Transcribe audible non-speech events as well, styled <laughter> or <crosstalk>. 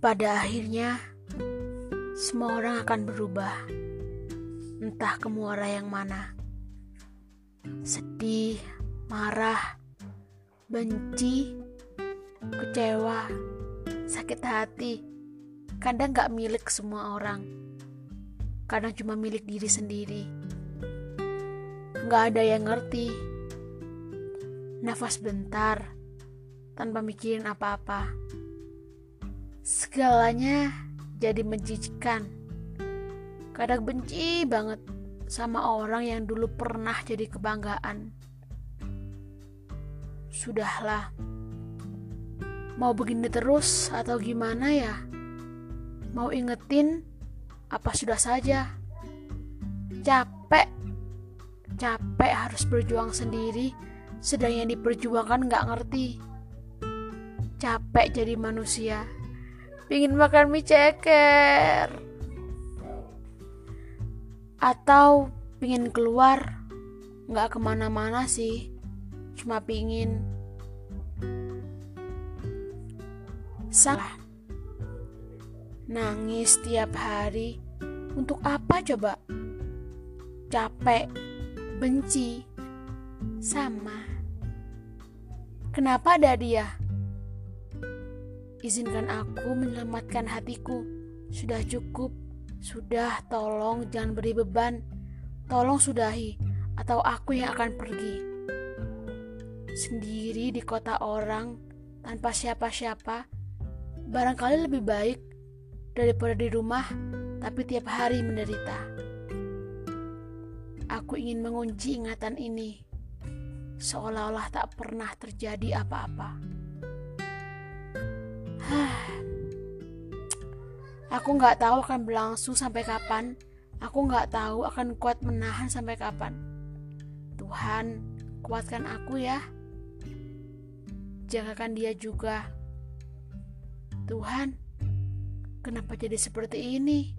Pada akhirnya, semua orang akan berubah, entah ke muara yang mana. Sedih, marah, benci, kecewa, sakit hati, kadang gak milik semua orang, kadang cuma milik diri sendiri. Gak ada yang ngerti. Nafas bentar, tanpa mikirin apa-apa Segalanya jadi menjijikan. Kadang benci banget sama orang yang dulu pernah jadi kebanggaan. Sudahlah. Mau begini terus atau gimana ya? Mau ingetin apa sudah saja? Capek. Capek harus berjuang sendiri sedang yang diperjuangkan nggak ngerti. Capek jadi manusia Pingin makan mie ceker. Atau pingin keluar. Nggak ke mana-mana sih. Cuma pingin. Salah. Nangis tiap hari. Untuk apa coba? Capek. Benci. Sama. Kenapa ada dia? Izinkan aku menyelamatkan hatiku. Sudah cukup. Sudah, tolong jangan beri beban. Tolong sudahi, atau aku yang akan pergi. Sendiri di kota orang, tanpa siapa-siapa, barangkali lebih baik daripada di rumah, tapi tiap hari menderita. Aku ingin mengunci ingatan ini, seolah-olah tak pernah terjadi apa-apa. <sighs> Aku nggak tahu akan berlangsung sampai kapan. Aku nggak tahu akan kuat menahan sampai kapan. Tuhan, kuatkan aku ya. Jagakan dia juga. Tuhan, kenapa jadi seperti ini?